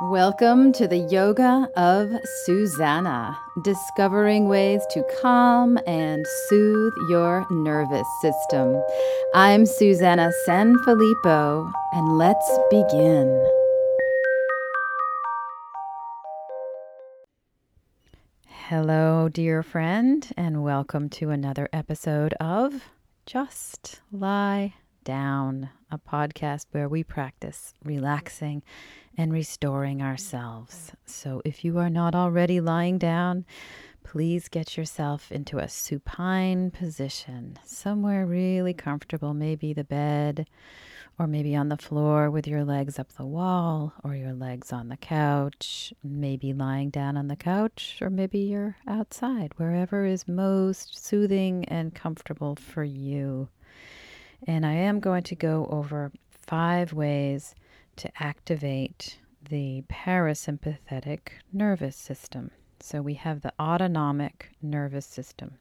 Welcome to the Yoga of Susanna, discovering ways to calm and soothe your nervous system. I'm Susanna Sanfilippo, and let's begin. Hello, dear friend, and welcome to another episode of Just Lie Down, a podcast where we practice relaxing and restoring ourselves. So if you are not already lying down, please get yourself into a supine position, somewhere really comfortable, maybe the bed, or maybe on the floor with your legs up the wall, or your legs on the couch, maybe lying down on the couch, or maybe you're outside, wherever is most soothing and comfortable for you. And I am going to go over five ways to activate the parasympathetic nervous system. So we have the autonomic nervous system,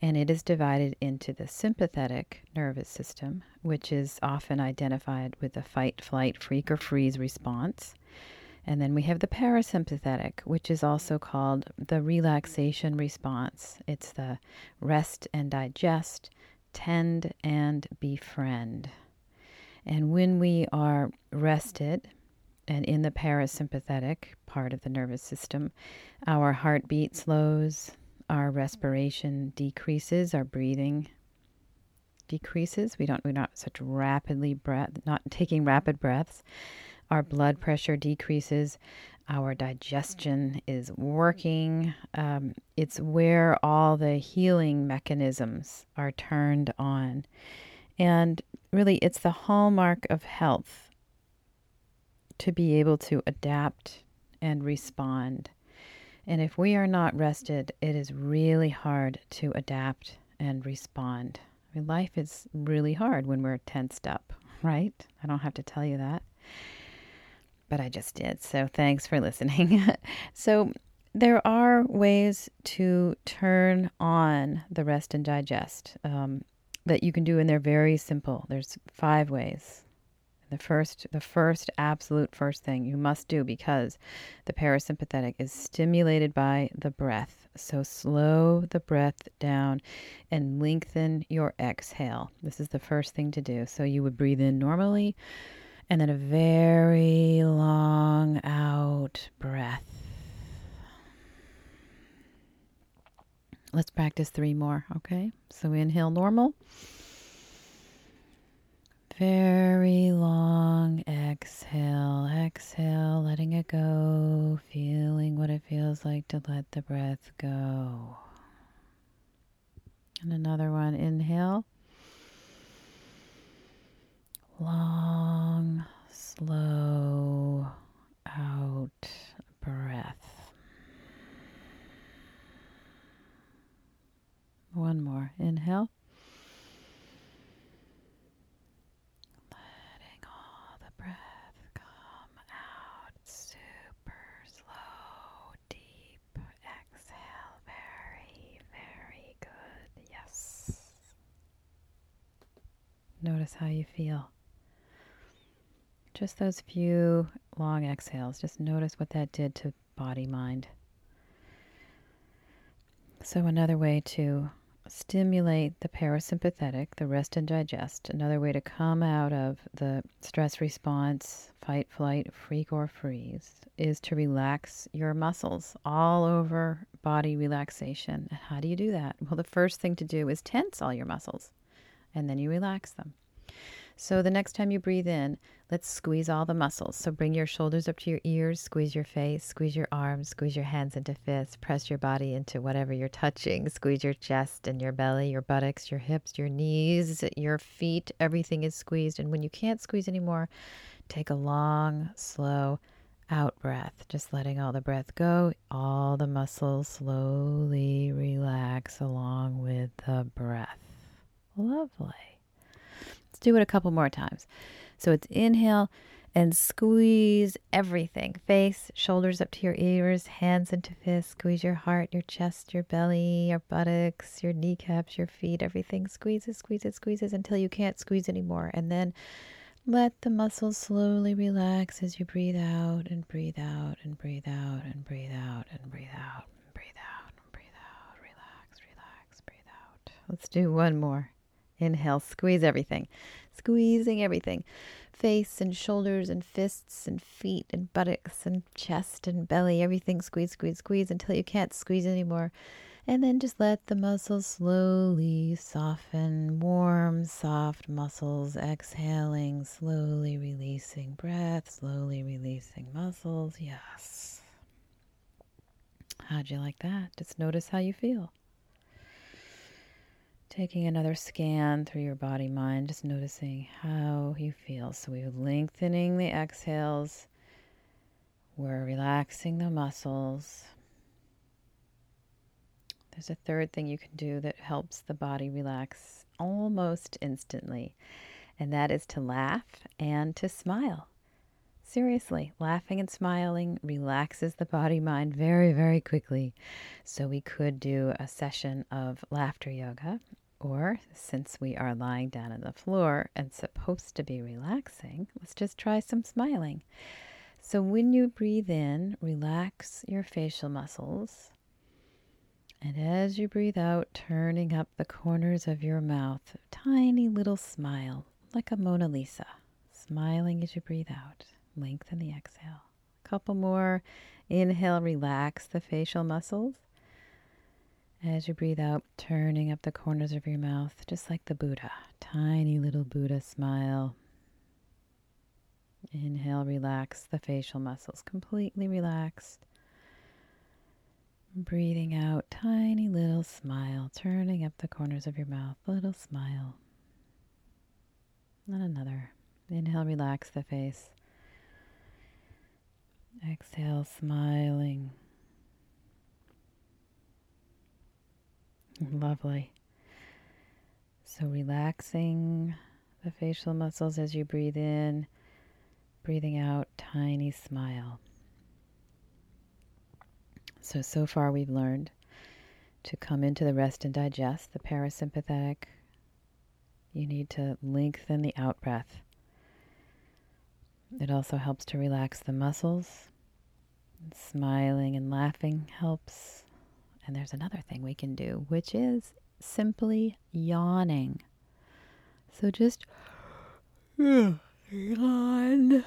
and it is divided into the sympathetic nervous system, which is often identified with the fight, flight, freak, or freeze response. And then we have the parasympathetic, which is also called the relaxation response. It's the rest and digest, tend and befriend. And when we are rested and in the parasympathetic part of the nervous system, our heartbeat slows, our respiration decreases, our breathing decreases. We don't we're not such rapidly breath not taking rapid breaths. Our blood pressure decreases. Our digestion is working. Um, it's where all the healing mechanisms are turned on. And really, it's the hallmark of health to be able to adapt and respond. And if we are not rested, it is really hard to adapt and respond. I mean, life is really hard when we're tensed up, right? I don't have to tell you that. But I just did. So thanks for listening. so, there are ways to turn on the rest and digest. Um, that you can do and they're very simple. There's five ways. The first the first absolute first thing you must do because the parasympathetic is stimulated by the breath. So slow the breath down and lengthen your exhale. This is the first thing to do. So you would breathe in normally and then a very long out breath. Let's practice three more, okay? So inhale normal. Very long exhale. Exhale, letting it go, feeling what it feels like to let the breath go. And another one, inhale. Long, slow out breath. One more. Inhale. Letting all the breath come out super slow, deep. Exhale. Very, very good. Yes. Notice how you feel. Just those few long exhales. Just notice what that did to body mind. So, another way to stimulate the parasympathetic, the rest and digest. Another way to come out of the stress response, fight, flight, freak, or freeze, is to relax your muscles all over body relaxation. How do you do that? Well, the first thing to do is tense all your muscles and then you relax them. So the next time you breathe in, let's squeeze all the muscles. So bring your shoulders up to your ears, squeeze your face, squeeze your arms, squeeze your hands into fists, press your body into whatever you're touching, squeeze your chest and your belly, your buttocks, your hips, your knees, your feet. Everything is squeezed. And when you can't squeeze anymore, take a long, slow out breath, just letting all the breath go. All the muscles slowly relax along with the breath. Lovely. Do it a couple more times. So it's inhale and squeeze everything face, shoulders up to your ears, hands into fists. Squeeze your heart, your chest, your belly, your buttocks, your kneecaps, your feet. Everything squeezes, squeezes, squeezes until you can't squeeze anymore. And then Let the muscles slowly relax as you breathe out and breathe out and breathe out and breathe out and breathe out and breathe out and breathe out. Relax, relax, breathe out. Let's do one more. Inhale, squeeze everything, squeezing everything face and shoulders and fists and feet and buttocks and chest and belly. Everything squeeze, squeeze, squeeze until you can't squeeze anymore. And then just let the muscles slowly soften, warm, soft muscles, exhaling, slowly releasing breath, slowly releasing muscles. Yes. How'd you like that? Just notice how you feel. Taking another scan through your body mind, just noticing how you feel. So we're lengthening the exhales, we're relaxing the muscles. There's a third thing you can do that helps the body relax almost instantly, and that is to laugh and to smile. Seriously, laughing and smiling relaxes the body mind very, very quickly. So, we could do a session of laughter yoga or, since we are lying down on the floor and supposed to be relaxing, let's just try some smiling. So, when you breathe in, relax your facial muscles. And as you breathe out, turning up the corners of your mouth, tiny little smile, like a Mona Lisa, smiling as you breathe out. Lengthen the exhale. A couple more. Inhale, relax the facial muscles. As you breathe out, turning up the corners of your mouth, just like the Buddha. Tiny little Buddha smile. Inhale, relax the facial muscles, completely relaxed. Breathing out, tiny little smile, turning up the corners of your mouth, little smile. And another. Inhale, relax the face. Exhale, smiling. Lovely. So, relaxing the facial muscles as you breathe in, breathing out, tiny smile. So, so far we've learned to come into the rest and digest, the parasympathetic. You need to lengthen the out breath. It also helps to relax the muscles. And Smiling and laughing helps and there's another thing we can do, which is simply yawning. So just yawn.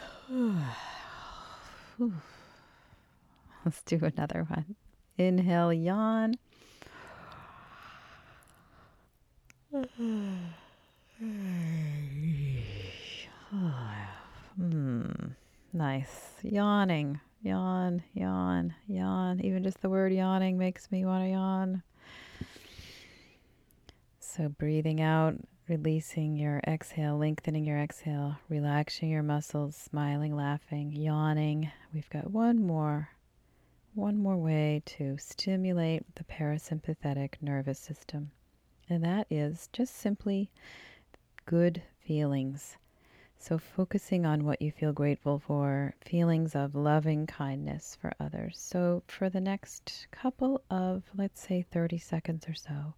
Let's do another one. Inhale, yawn. hmm. Nice. Yawning. Yawn, yawn, yawn. Even just the word yawning makes me want to yawn. So, breathing out, releasing your exhale, lengthening your exhale, relaxing your muscles, smiling, laughing, yawning. We've got one more, one more way to stimulate the parasympathetic nervous system, and that is just simply good feelings. So, focusing on what you feel grateful for, feelings of loving kindness for others. So, for the next couple of, let's say, 30 seconds or so,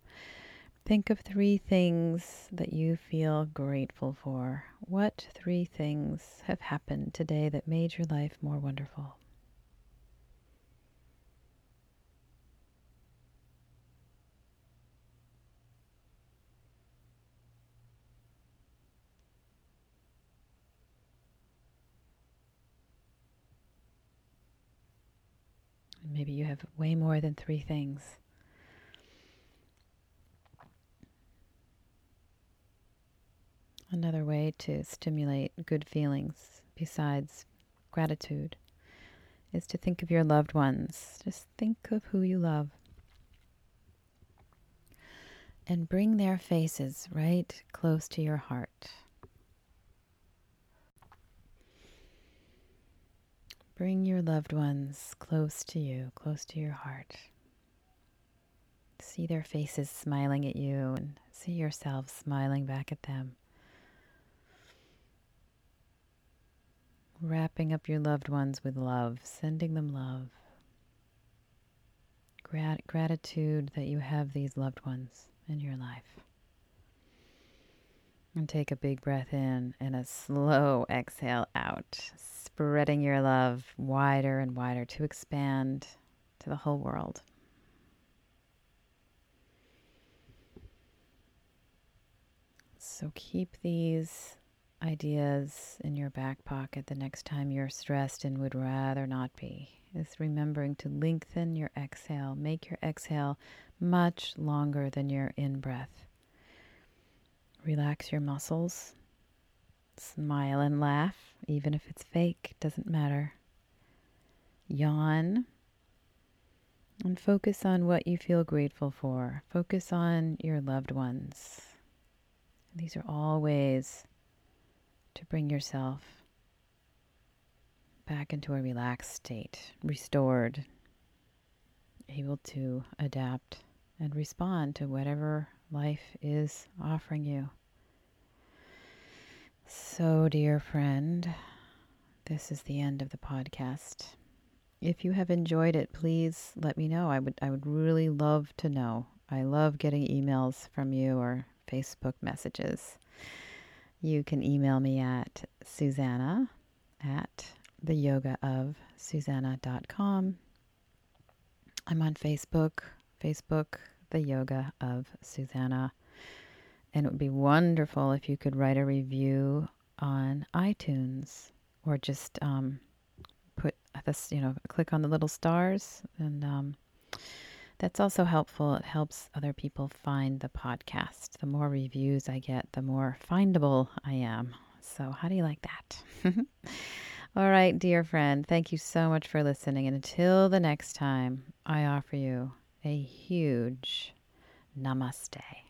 think of three things that you feel grateful for. What three things have happened today that made your life more wonderful? Maybe you have way more than three things. Another way to stimulate good feelings besides gratitude is to think of your loved ones. Just think of who you love. And bring their faces right close to your heart. Bring your loved ones close to you, close to your heart. See their faces smiling at you and see yourself smiling back at them. Wrapping up your loved ones with love, sending them love. Grat- gratitude that you have these loved ones in your life. And take a big breath in and a slow exhale out, spreading your love wider and wider to expand to the whole world. So keep these ideas in your back pocket the next time you're stressed and would rather not be. Is remembering to lengthen your exhale, make your exhale much longer than your in breath. Relax your muscles. Smile and laugh, even if it's fake, doesn't matter. Yawn. And focus on what you feel grateful for. Focus on your loved ones. These are all ways to bring yourself back into a relaxed state, restored, able to adapt and respond to whatever life is offering you. So, dear friend, this is the end of the podcast. If you have enjoyed it, please let me know. I would I would really love to know. I love getting emails from you or Facebook messages. You can email me at Susanna at the yoga of Susanna.com. I'm on Facebook, Facebook, the yoga of Susanna. And it would be wonderful if you could write a review on iTunes or just um, put this, you know, click on the little stars. And um, that's also helpful. It helps other people find the podcast. The more reviews I get, the more findable I am. So, how do you like that? All right, dear friend, thank you so much for listening. And until the next time, I offer you a huge namaste.